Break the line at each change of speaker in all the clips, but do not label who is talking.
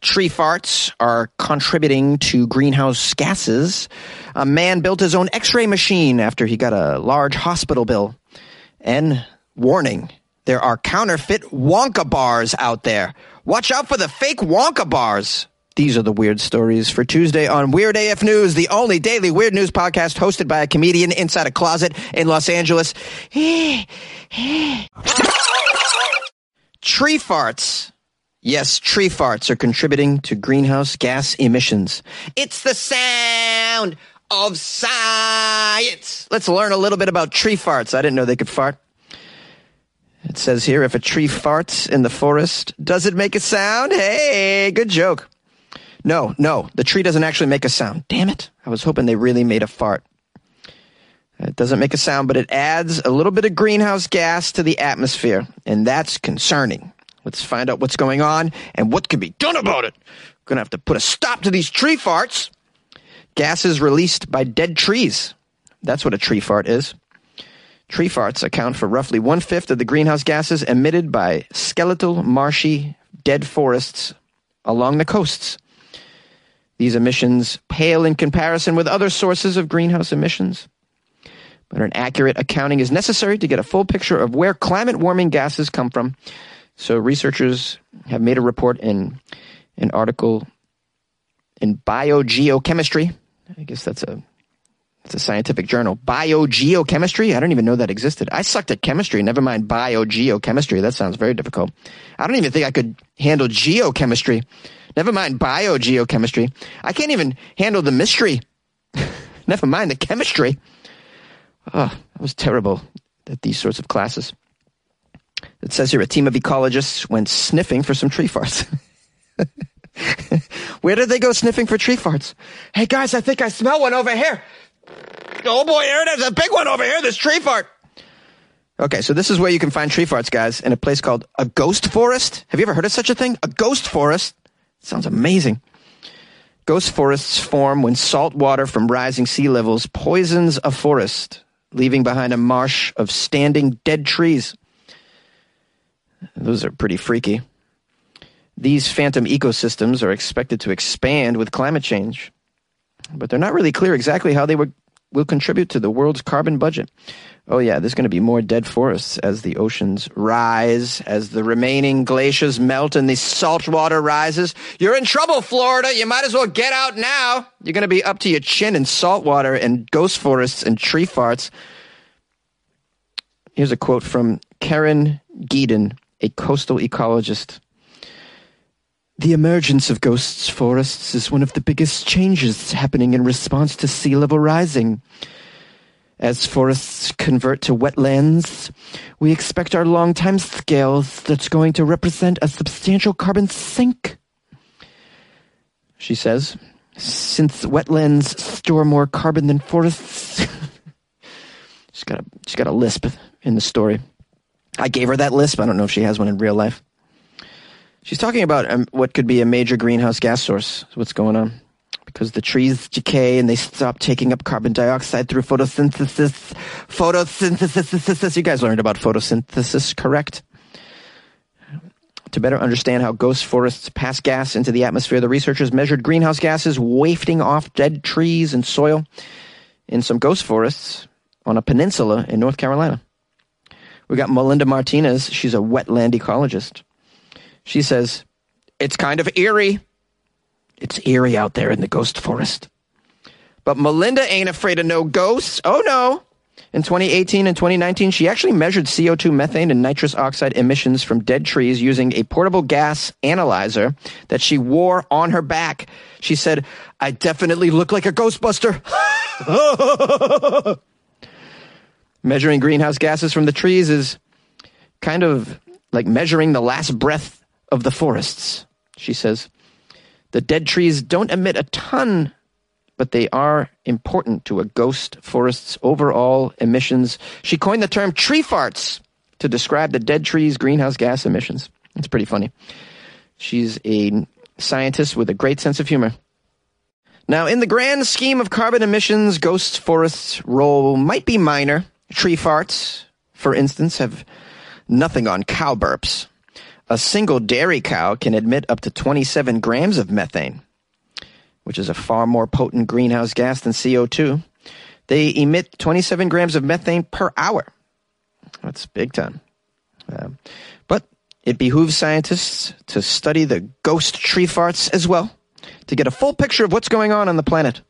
tree farts are contributing to greenhouse gases. A man built his own x ray machine after he got a large hospital bill. And warning there are counterfeit Wonka bars out there. Watch out for the fake Wonka bars. These are the weird stories for Tuesday on Weird AF News, the only daily weird news podcast hosted by a comedian inside a closet in Los Angeles. Tree farts. Yes, tree farts are contributing to greenhouse gas emissions. It's the sound of science. Let's learn a little bit about tree farts. I didn't know they could fart. It says here if a tree farts in the forest, does it make a sound? Hey, good joke. No, no, the tree doesn't actually make a sound. Damn it. I was hoping they really made a fart. It doesn't make a sound, but it adds a little bit of greenhouse gas to the atmosphere, and that's concerning. Let's find out what's going on and what can be done about it. We're going to have to put a stop to these tree farts. Gases released by dead trees. That's what a tree fart is. Tree farts account for roughly one fifth of the greenhouse gases emitted by skeletal, marshy, dead forests along the coasts. These emissions pale in comparison with other sources of greenhouse emissions. But an accurate accounting is necessary to get a full picture of where climate warming gases come from. So researchers have made a report in an article in Biogeochemistry. I guess that's a it's a scientific journal. Biogeochemistry? I don't even know that existed. I sucked at chemistry, never mind biogeochemistry. That sounds very difficult. I don't even think I could handle geochemistry. Never mind biogeochemistry. I can't even handle the mystery. never mind the chemistry. Ah, oh, I was terrible at these sorts of classes. It says here a team of ecologists went sniffing for some tree farts. Where did they go sniffing for tree farts? Hey guys, I think I smell one over here. Oh boy, it is, a big one over here, this tree fart. Okay, so this is where you can find tree farts, guys, in a place called a ghost forest. Have you ever heard of such a thing? A ghost forest? Sounds amazing. Ghost forests form when salt water from rising sea levels poisons a forest, leaving behind a marsh of standing dead trees. Those are pretty freaky. These phantom ecosystems are expected to expand with climate change, but they're not really clear exactly how they would, will contribute to the world's carbon budget. Oh, yeah, there's going to be more dead forests as the oceans rise, as the remaining glaciers melt and the salt water rises. You're in trouble, Florida. You might as well get out now. You're going to be up to your chin in salt water and ghost forests and tree farts. Here's a quote from Keryn Gedan, a coastal ecologist. The emergence of ghosts forests is one of the biggest changes happening in response to sea level rising. As forests convert to wetlands, we expect our long time scales that's going to represent a substantial carbon sink. She says, since wetlands store more carbon than forests. she's got a she's got a lisp in the story. I gave her that lisp. I don't know if she has one in real life. She's talking about um, what could be a major greenhouse gas source. What's going on? Because the trees decay and they stop taking up carbon dioxide through photosynthesis. Photosynthesis. You guys learned about photosynthesis, correct? To better understand how ghost forests pass gas into the atmosphere, the researchers measured greenhouse gases wafting off dead trees and soil in some ghost forests on a peninsula in North Carolina. We got Melinda Martinez. She's a wetland ecologist. She says, It's kind of eerie. It's eerie out there in the ghost forest. But Melinda ain't afraid of no ghosts. Oh no. In 2018 and 2019, she actually measured CO2, methane, and nitrous oxide emissions from dead trees using a portable gas analyzer that she wore on her back. She said, I definitely look like a Ghostbuster. Measuring greenhouse gases from the trees is kind of like measuring the last breath of the forests, she says. The dead trees don't emit a ton, but they are important to a ghost forest's overall emissions. She coined the term tree farts to describe the dead trees' greenhouse gas emissions. It's pretty funny. She's a scientist with a great sense of humor. Now, in the grand scheme of carbon emissions, ghost forests' role might be minor. Tree farts, for instance, have nothing on cow burps. a single dairy cow can emit up to 27 grams of methane, which is a far more potent greenhouse gas than CO2. They emit 27 grams of methane per hour. That's big time. But it behooves scientists to study the ghost tree farts as well to get a full picture of what's going on on the planet.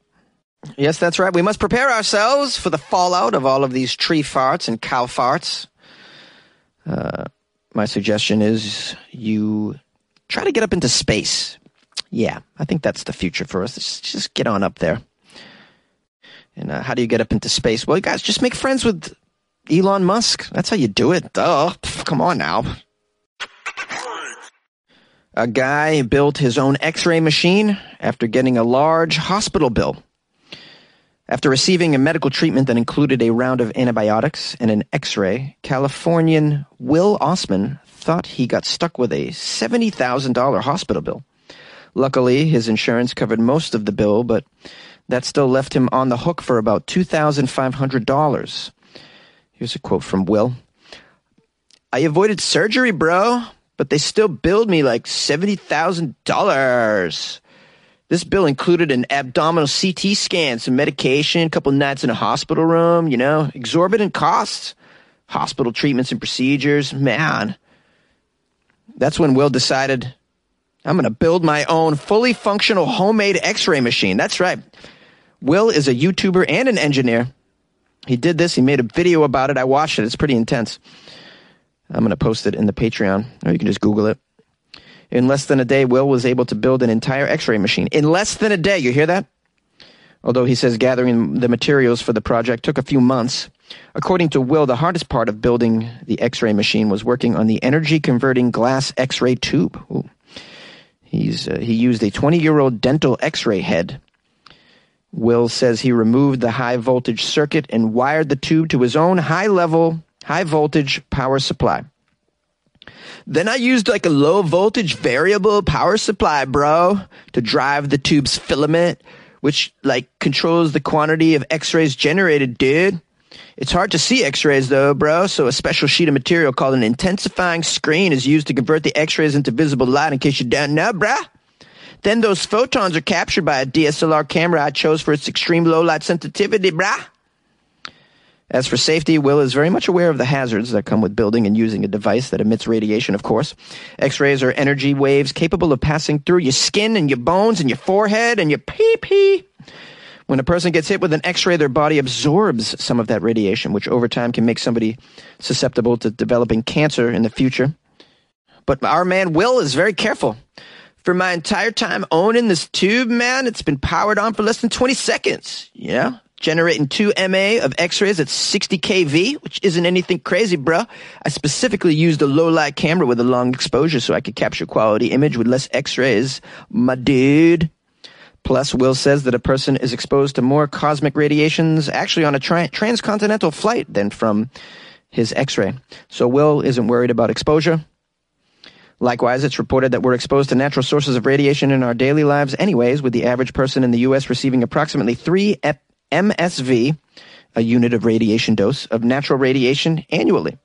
Yes, that's right. We must prepare ourselves for the fallout of all of these tree farts and cow farts. Uh, my suggestion is you try to get up into space. Yeah, I think that's the future for us. Just, just get on up there. And uh, how do you get up into space? Well, you guys just make friends with Elon Musk. That's how you do it. Duh. Come on now. A guy built his own x ray machine after getting a large hospital bill. After receiving a medical treatment that included a round of antibiotics and an x ray, Californian Will Osman thought he got stuck with a $70,000 hospital bill. Luckily, his insurance covered most of the bill, but that still left him on the hook for about $2,500. Here's a quote from Will I avoided surgery, bro, but they still billed me like $70,000. This bill included an abdominal CT scan, some medication, a couple nights in a hospital room, you know, exorbitant costs, hospital treatments and procedures. Man, that's when Will decided, I'm going to build my own fully functional homemade x ray machine. That's right. Will is a YouTuber and an engineer. He did this, he made a video about it. I watched it, it's pretty intense. I'm going to post it in the Patreon, or you can just Google it. In less than a day, Will was able to build an entire x ray machine. In less than a day, you hear that? Although he says gathering the materials for the project took a few months. According to Will, the hardest part of building the x ray machine was working on the energy converting glass x ray tube. Ooh. He's, uh, he used a 20 year old dental x ray head. Will says he removed the high voltage circuit and wired the tube to his own high level, high voltage power supply. Then I used like a low voltage variable power supply, bro, to drive the tube's filament, which like controls the quantity of x-rays generated, dude. It's hard to see x-rays though, bro, so a special sheet of material called an intensifying screen is used to convert the x-rays into visible light in case you don't know, bruh. Then those photons are captured by a DSLR camera I chose for its extreme low light sensitivity, bruh. As for safety, Will is very much aware of the hazards that come with building and using a device that emits radiation, of course. X-rays are energy waves capable of passing through your skin and your bones and your forehead and your pee-pee. When a person gets hit with an X-ray, their body absorbs some of that radiation, which over time can make somebody susceptible to developing cancer in the future. But our man Will is very careful. For my entire time owning this tube, man, it's been powered on for less than 20 seconds. Yeah generating 2 MA of X-rays at 60 kV, which isn't anything crazy, bro. I specifically used a low light camera with a long exposure so I could capture quality image with less X-rays, my dude. Plus, Will says that a person is exposed to more cosmic radiations actually on a tra- transcontinental flight than from his X-ray. So Will isn't worried about exposure. Likewise, it's reported that we're exposed to natural sources of radiation in our daily lives anyways, with the average person in the U.S. receiving approximately three ep- MSV, a unit of radiation dose of natural radiation annually.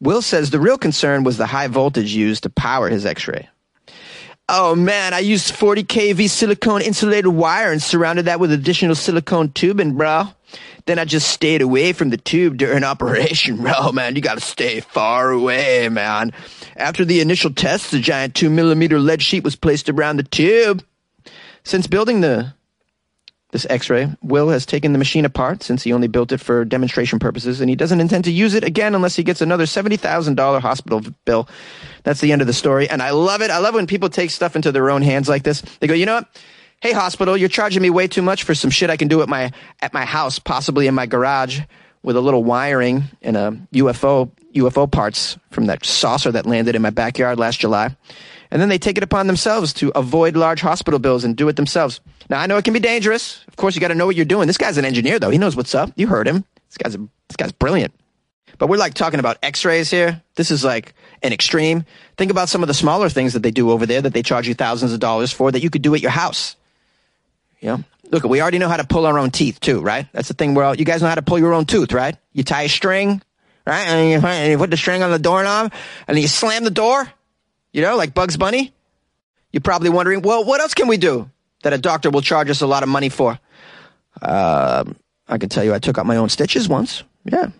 Will says the real concern was the high voltage used to power his x-ray. Oh man, I used 40 kV silicone insulated wire and surrounded that with additional silicone tubing, bro. Then I just stayed away from the tube during operation, bro, oh, man. You gotta stay far away, man. After the initial tests, the giant 2 millimeter lead sheet was placed around the tube. Since building the this X-ray. Will has taken the machine apart since he only built it for demonstration purposes, and he doesn't intend to use it again unless he gets another seventy thousand dollar hospital bill. That's the end of the story, and I love it. I love when people take stuff into their own hands like this. They go, you know what? Hey, hospital, you're charging me way too much for some shit I can do at my at my house, possibly in my garage, with a little wiring and a UFO UFO parts from that saucer that landed in my backyard last July and then they take it upon themselves to avoid large hospital bills and do it themselves. Now I know it can be dangerous. Of course, you got to know what you're doing. This guy's an engineer, though. He knows what's up. You heard him. This guy's a, this guy's brilliant. But we're like talking about X-rays here. This is like an extreme. Think about some of the smaller things that they do over there that they charge you thousands of dollars for that you could do at your house. Know, look, we already know how to pull our own teeth too, right? That's the thing. Where you guys know how to pull your own tooth, right? You tie a string, right, and you, and you put the string on the doorknob, and then you slam the door You know, like Bugs Bunny? You're probably wondering, well, what else can we do that a doctor will charge us a lot of money for? Uh, I can tell you I took out my own stitches once. Yeah.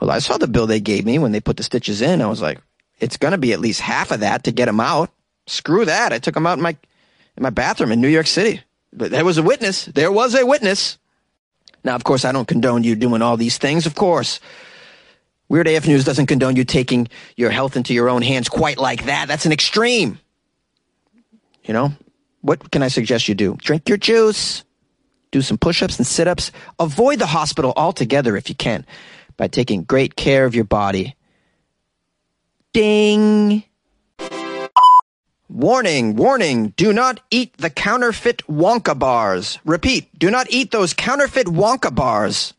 Well, I saw the bill they gave me when they put the stitches in. I was like, it's going to be at least half of that to get them out. Screw that. I took them out in my, in my bathroom in New York City. But there was a witness. There was a witness. Now, of course, I don't condone you doing all these things, of course. Weird AF News doesn't condone you taking your health into your own hands quite like that. That's an extreme. You know, what can I suggest you do? Drink your juice, do some push ups and sit ups. Avoid the hospital altogether if you can by taking great care of your body. Ding! Warning, warning, do not eat the counterfeit Wonka bars. Repeat, do not eat those counterfeit Wonka bars.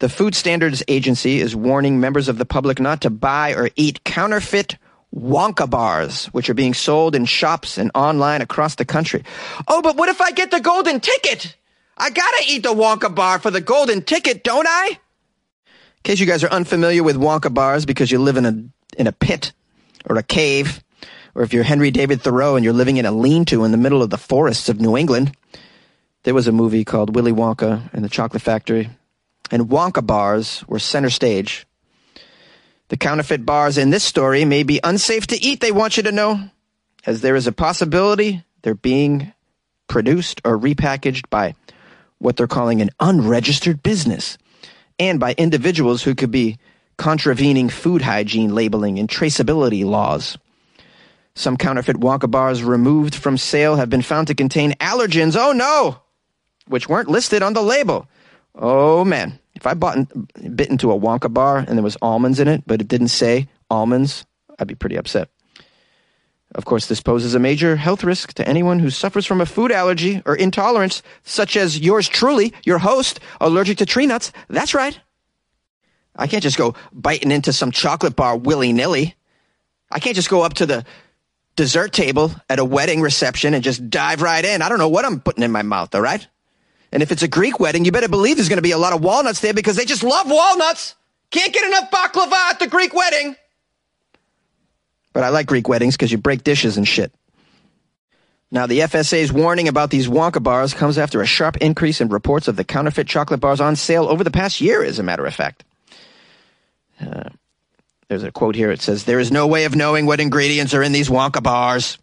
The Food Standards Agency is warning members of the public not to buy or eat counterfeit Wonka bars, which are being sold in shops and online across the country. Oh, but what if I get the golden ticket? I gotta eat the Wonka bar for the golden ticket, don't I? In case you guys are unfamiliar with Wonka bars because you live in a, in a pit or a cave, or if you're Henry David Thoreau and you're living in a lean-to in the middle of the forests of New England, there was a movie called Willy Wonka and the Chocolate Factory, and Wonka bars were center stage. The counterfeit bars in this story may be unsafe to eat, they want you to know, as there is a possibility they're being produced or repackaged by what they're calling an unregistered business and by individuals who could be contravening food hygiene labeling and traceability laws. Some counterfeit Wonka bars removed from sale have been found to contain allergens. Oh no! Which weren't listed on the label. Oh man. If I bought bit into a Wonka bar and there was almonds in it, but it didn't say almonds, I'd be pretty upset. Of course, this poses a major health risk to anyone who suffers from a food allergy or intolerance, such as yours truly, your host, allergic to tree nuts. That's right. I can't just go biting into some chocolate bar willy nilly. I can't just go up to the dessert table at a wedding reception and just dive right in. I don't know what I'm putting in my mouth, all right? And if it's a Greek wedding, you better believe there's going to be a lot of walnuts there because they just love walnuts. Can't get enough baklava at the Greek wedding. But I like Greek weddings because you break dishes and shit. Now, the FSA's warning about these Wonka bars comes after a sharp increase in reports of the counterfeit chocolate bars on sale over the past year, as a matter of fact. Uh, there's a quote here. It says, There is no way of knowing what ingredients are in these Wonka bars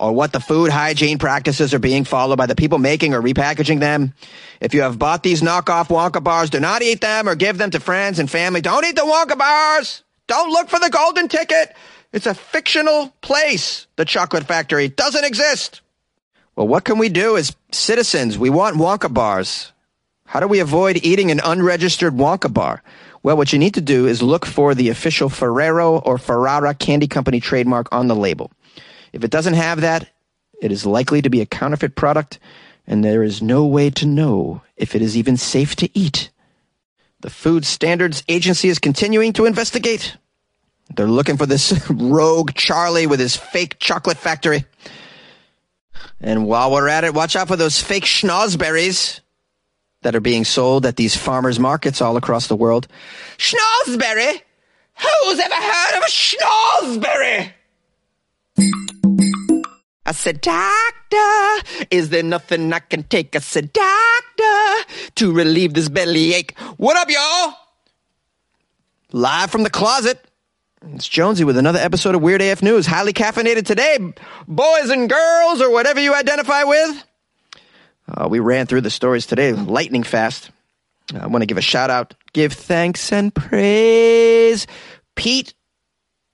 or what the food hygiene practices are being followed by the people making or repackaging them. If you have bought these knockoff Wonka bars, do not eat them or give them to friends and family. Don't eat the Wonka bars. Don't look for the golden ticket. It's a fictional place. The chocolate factory doesn't exist. Well, what can we do as citizens? We want Wonka bars. How do we avoid eating an unregistered Wonka bar? Well, what you need to do is look for the official Ferrero or Ferrara Candy Company trademark on the label. If it doesn't have that, it is likely to be a counterfeit product, and there is no way to know if it is even safe to eat. The Food Standards Agency is continuing to investigate. They're looking for this rogue Charlie with his fake chocolate factory. And while we're at it, watch out for those fake schnozberries that are being sold at these farmers markets all across the world. Schnozberry? Who's ever heard of a schnozberry? I said, Doctor, is there nothing I can take? I said, Doctor, to relieve this belly ache. What up, y'all? Live from the closet. It's Jonesy with another episode of Weird AF News. Highly caffeinated today, boys and girls, or whatever you identify with. Uh, we ran through the stories today lightning fast. I want to give a shout out, give thanks and praise. Pete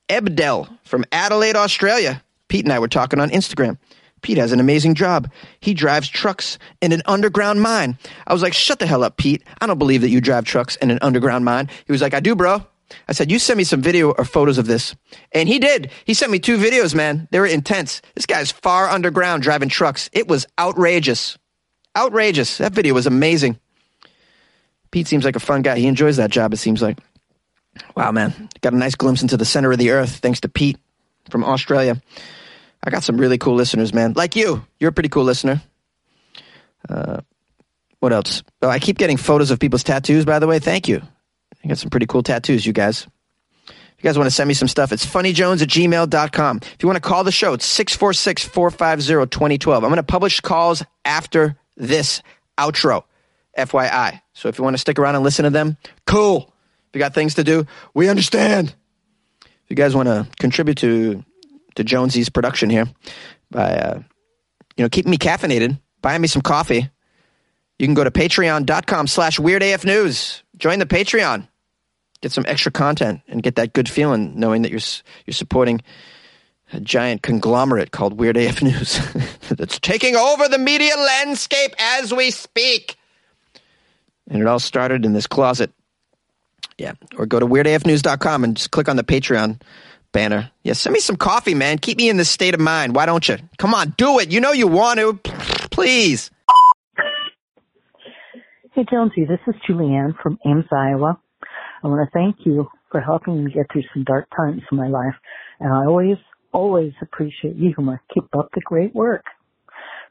Ebdell from Adelaide, Australia. Pete and I were talking on Instagram. Pete has an amazing job. He drives trucks in an underground mine. I was like, shut the hell up, Pete. I don't believe that you drive trucks in an underground mine. He was like, I do, bro. I said, you send me some video or photos of this. And he did. He sent me two videos, man. They were intense. This guy's far underground driving trucks. It was outrageous. Outrageous. That video was amazing. Pete seems like a fun guy. He enjoys that job, it seems like. Wow, man. Got a nice glimpse into the center of the earth thanks to Pete from Australia. I got some really cool listeners, man. Like you. You're a pretty cool listener. Uh, what else? Oh, I keep getting photos of people's tattoos, by the way. Thank you. You got some pretty cool tattoos, you guys. If you you guys want to send me some stuff, it's funnyjones at gmail.com. If you want to call the show, it's 646 450 2012. I'm going to publish calls after this outro, FYI. So if you want to stick around and listen to them, cool. If you got things to do, we understand. If you guys want to contribute to to Jonesy's production here by uh, you know keeping me caffeinated, buying me some coffee, you can go to patreon.com slash weirdafnews. Join the Patreon. Get some extra content and get that good feeling knowing that you're, you're supporting a giant conglomerate called Weird AF News that's taking over the media landscape as we speak. And it all started in this closet. Yeah. Or go to weirdafnews.com and just click on the Patreon banner. Yeah, send me some coffee, man. Keep me in this state of mind. Why don't you? Come on, do it. You know you want to. Please.
Hey, Jonesy, this is Julianne from Ames, Iowa. I want to thank you for helping me get through some dark times in my life. And I always, always appreciate you. Keep up the great work.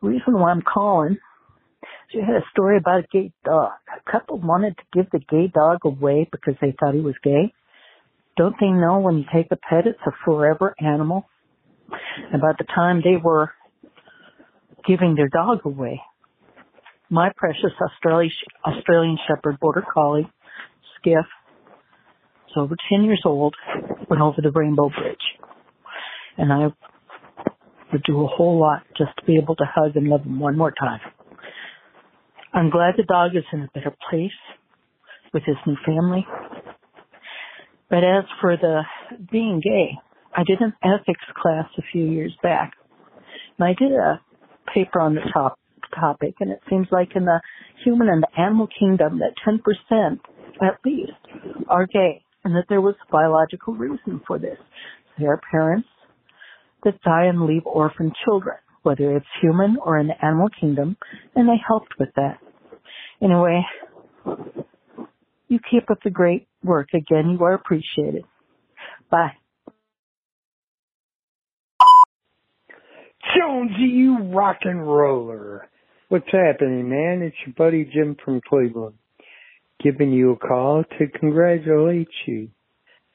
The reason why I'm calling is you had a story about a gay dog. A couple wanted to give the gay dog away because they thought he was gay. Don't they know when you take a pet, it's a forever animal? And by the time they were giving their dog away, my precious Australian, Australian Shepherd Border Collie, Skiff, is over 10 years old, went over the Rainbow Bridge. And I would do a whole lot just to be able to hug and love him one more time. I'm glad the dog is in a better place with his new family. But as for the being gay, I did an ethics class a few years back. And I did a paper on the top topic, and it seems like in the human and the animal kingdom that 10% at least are gay, and that there was a biological reason for this. There are parents that die and leave orphan children, whether it's human or in the animal kingdom, and they helped with that. Anyway, you keep up the great work. Again, you are appreciated. Bye.
Jonesy, you rock and roller. What's happening, man? It's your buddy Jim from Cleveland. Giving you a call to congratulate you.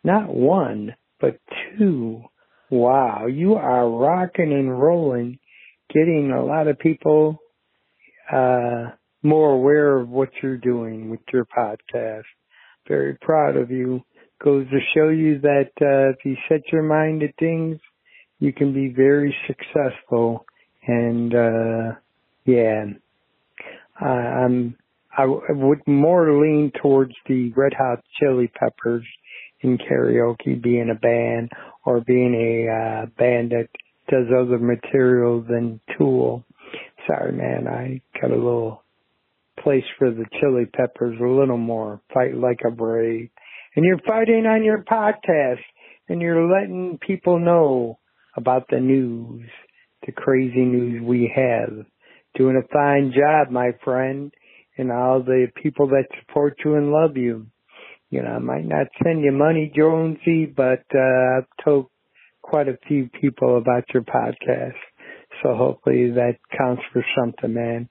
Not one, but two. Wow, you are rocking and rolling, getting a lot of people uh more aware of what you're doing with your podcast. Very proud of you. Goes to show you that uh, if you set your mind to things, you can be very successful. And uh, yeah, I'm I would more lean towards the Red Hot Chili Peppers in karaoke being a band or being a uh, band that does other material than Tool. Sorry, man, I got a little place for the Chili Peppers a little more. Fight like a brave. And you're fighting on your podcast and you're letting people know about the news, the crazy news we have. Doing a fine job, my friend, and all the people that support you and love you. You know, I might not send you money, Jonesy, but uh, I've told quite a few people about your podcast. So hopefully that counts for something, man.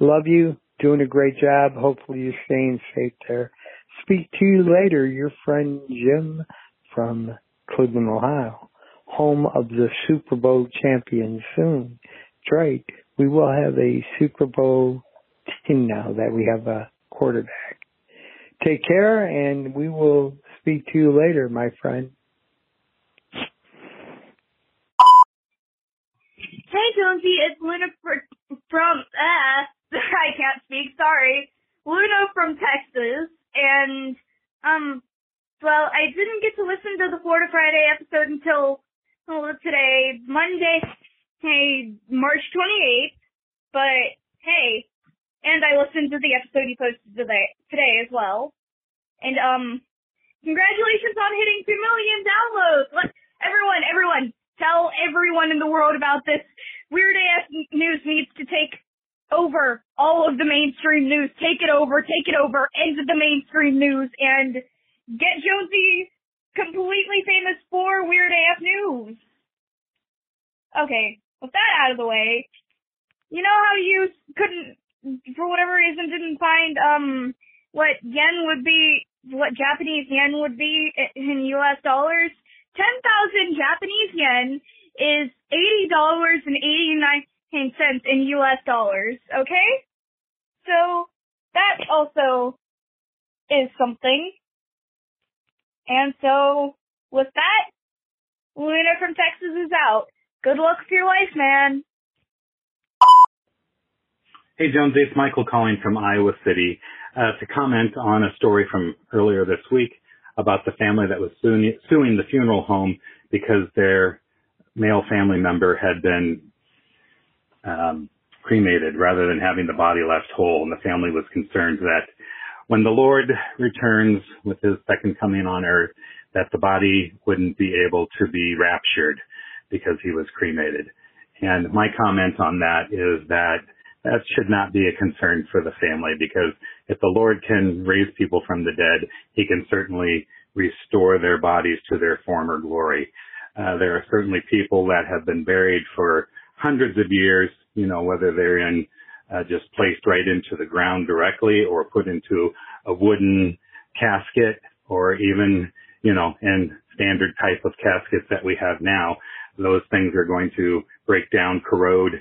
Love you doing a great job. Hopefully you're staying safe there. Speak to you later, your friend Jim from Cleveland, Ohio, home of the Super Bowl champion soon. Drake, we will have a Super Bowl team now that we have a quarterback. Take care and we will speak to you later, my friend.
Hey Jonesy, it's Luna from uh I can't speak, sorry. Luna from Texas, and, um, well, I didn't get to listen to the Florida Friday episode until well, today, Monday, hey, March 28th, but hey, and I listened to the episode you posted today, today as well. And, um, congratulations on hitting 2 million downloads! Let, everyone, everyone, tell everyone in the world about this. Weird ass news needs to take over all of the mainstream news. Take it over, take it over, end the mainstream news, and get Jonesy completely famous for Weird AF News. Okay, with that out of the way, you know how you couldn't, for whatever reason, didn't find, um, what yen would be, what Japanese yen would be in US dollars, 10,000 Japanese yen is $80.89 in US dollars, okay? So that also is something. And so with that, Luna from Texas is out. Good luck with your life, man.
Hey, Jonesy, it's Michael calling from Iowa City uh, to comment on a story from earlier this week about the family that was suing, suing the funeral home because their male family member had been um, cremated rather than having the body left whole. And the family was concerned that when the Lord returns with his second coming on earth, that the body wouldn't be able to be raptured because he was cremated. And my comment on that is that that should not be a concern for the family because if the Lord can raise people from the dead, he can certainly restore their bodies to their former glory. Uh, there are certainly people that have been buried for hundreds of years, you know, whether they're in uh, just placed right into the ground directly or put into a wooden casket or even, you know, in standard type of caskets that we have now, those things are going to break down, corrode,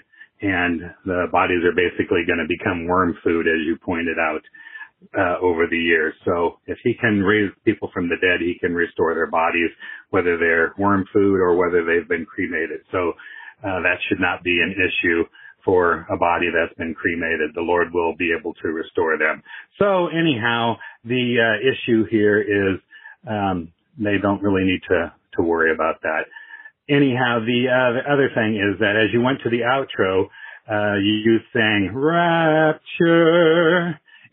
and the bodies are basically going to become worm food, as you pointed out, uh, over the years. So if he can raise people from the dead, he can restore their bodies, whether they're worm food or whether they've been cremated. So uh, that should not be an issue for a body that's been cremated. The Lord will be able to restore them. So anyhow, the uh, issue here is um, they don't really need to to worry about that. Anyhow, the uh, the other thing is that as you went to the outro, uh, you, sang Rapture,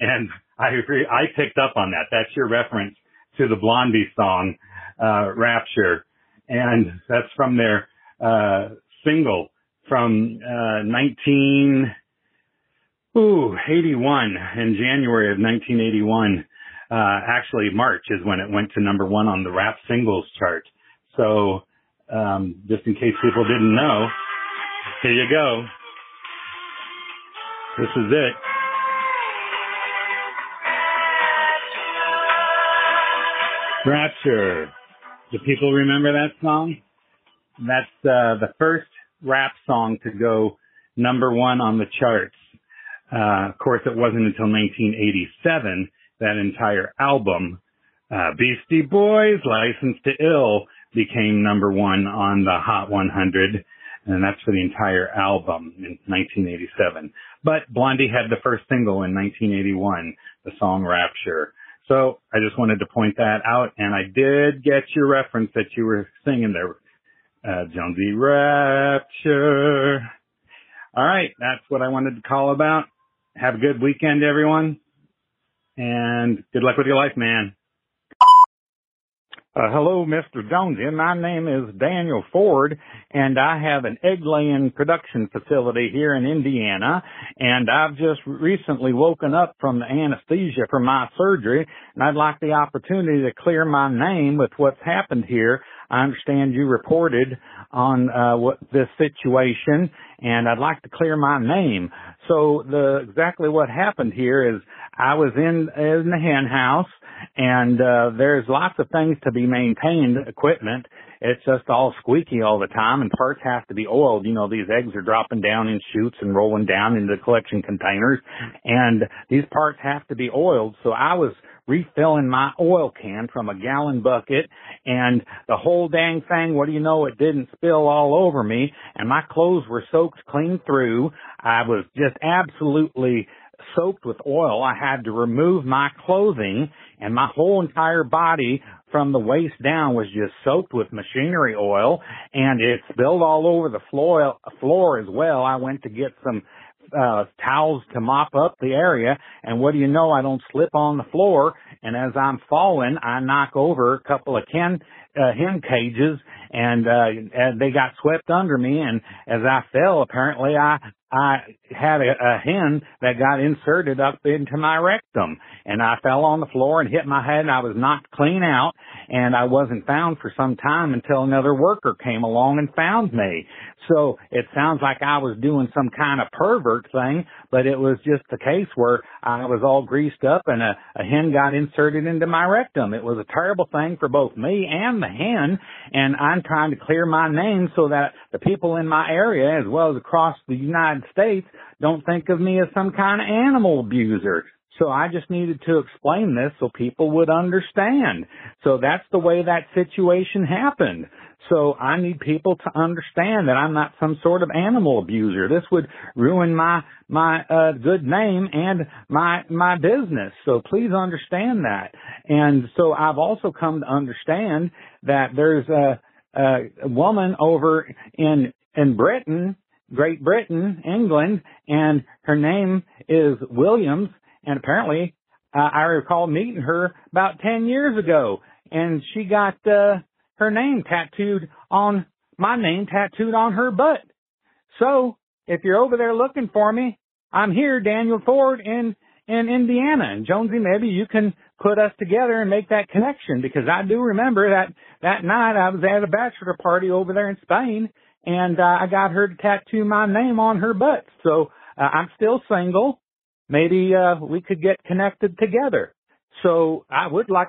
and I agree. I picked up on that. That's your reference to the Blondie song uh, Rapture, and that's from their uh, single from uh, 19 ooh 81 in January of 1981. Uh, actually, March is when it went to number one on the rap singles chart. So, um, just in case people didn't know, here you go. This is it. Rapture. Do people remember that song? That's uh, the first rap song to go number one on the charts. Uh, of course, it wasn't until 1987 that entire album, uh, Beastie Boys, License to Ill, became number one on the Hot 100, and that's for the entire album in 1987. But Blondie had the first single in 1981, the song Rapture. So I just wanted to point that out, and I did get your reference that you were singing there, uh, Jonesy Rapture. All right, that's what I wanted to call about. Have a good weekend, everyone, and good luck with your life, man.
Uh, hello, Mr. Jonesy. My name is Daniel Ford, and I have an egg laying production facility here in Indiana. And I've just recently woken up from the anesthesia for my surgery, and I'd like the opportunity to clear my name with what's happened here. I understand you reported on uh, what this situation, and I'd like to clear my name. So the exactly what happened here is I was in in the hen house, and uh, there's lots of things to be maintained, equipment. It's just all squeaky all the time, and parts have to be oiled. You know, these eggs are dropping down in chutes and rolling down into the collection containers, and these parts have to be oiled. So I was refilling my oil can from a gallon bucket and the whole dang thing, what do you know, it didn't spill all over me and my clothes were soaked clean through. I was just absolutely soaked with oil. I had to remove my clothing and my whole entire body from the waist down was just soaked with machinery oil and it spilled all over the floor, floor as well. I went to get some uh, towels to mop up the area. And what do you know? I don't slip on the floor. And as I'm falling, I knock over a couple of hen, uh, hen cages and, uh, and they got swept under me. And as I fell, apparently I
I had a, a hen that got inserted up into my rectum and I fell on the floor and hit my head and I was knocked clean out and I wasn't found for some time until another worker came along and found me. So it sounds like I was doing some kind of pervert thing, but it was just a case where I was all greased up and a, a hen got inserted into my rectum. It was a terrible thing for both me and the hen and I'm trying to clear my name so that the people in my area as well as across the United States don't think of me as some kind of animal abuser. So I just needed to explain this so people would understand. So that's the way that situation happened. So I need people to understand that I'm not some sort of animal abuser. This would ruin my my uh, good name and my my business. So please understand that. And so I've also come to understand that there's a, a woman over in in Britain, Great Britain, England, and her name is Williams. And apparently, uh, I recall meeting her about 10 years ago and she got, uh, her name tattooed on my name tattooed on her butt. So if you're over there looking for me, I'm here, Daniel Ford in, in Indiana. And Jonesy, maybe you can put us together and make that connection because I do remember that that night I was at a bachelor party over there in Spain and uh, I got her to tattoo my name on her butt. So uh, I'm still single maybe uh, we could get connected together. So I would like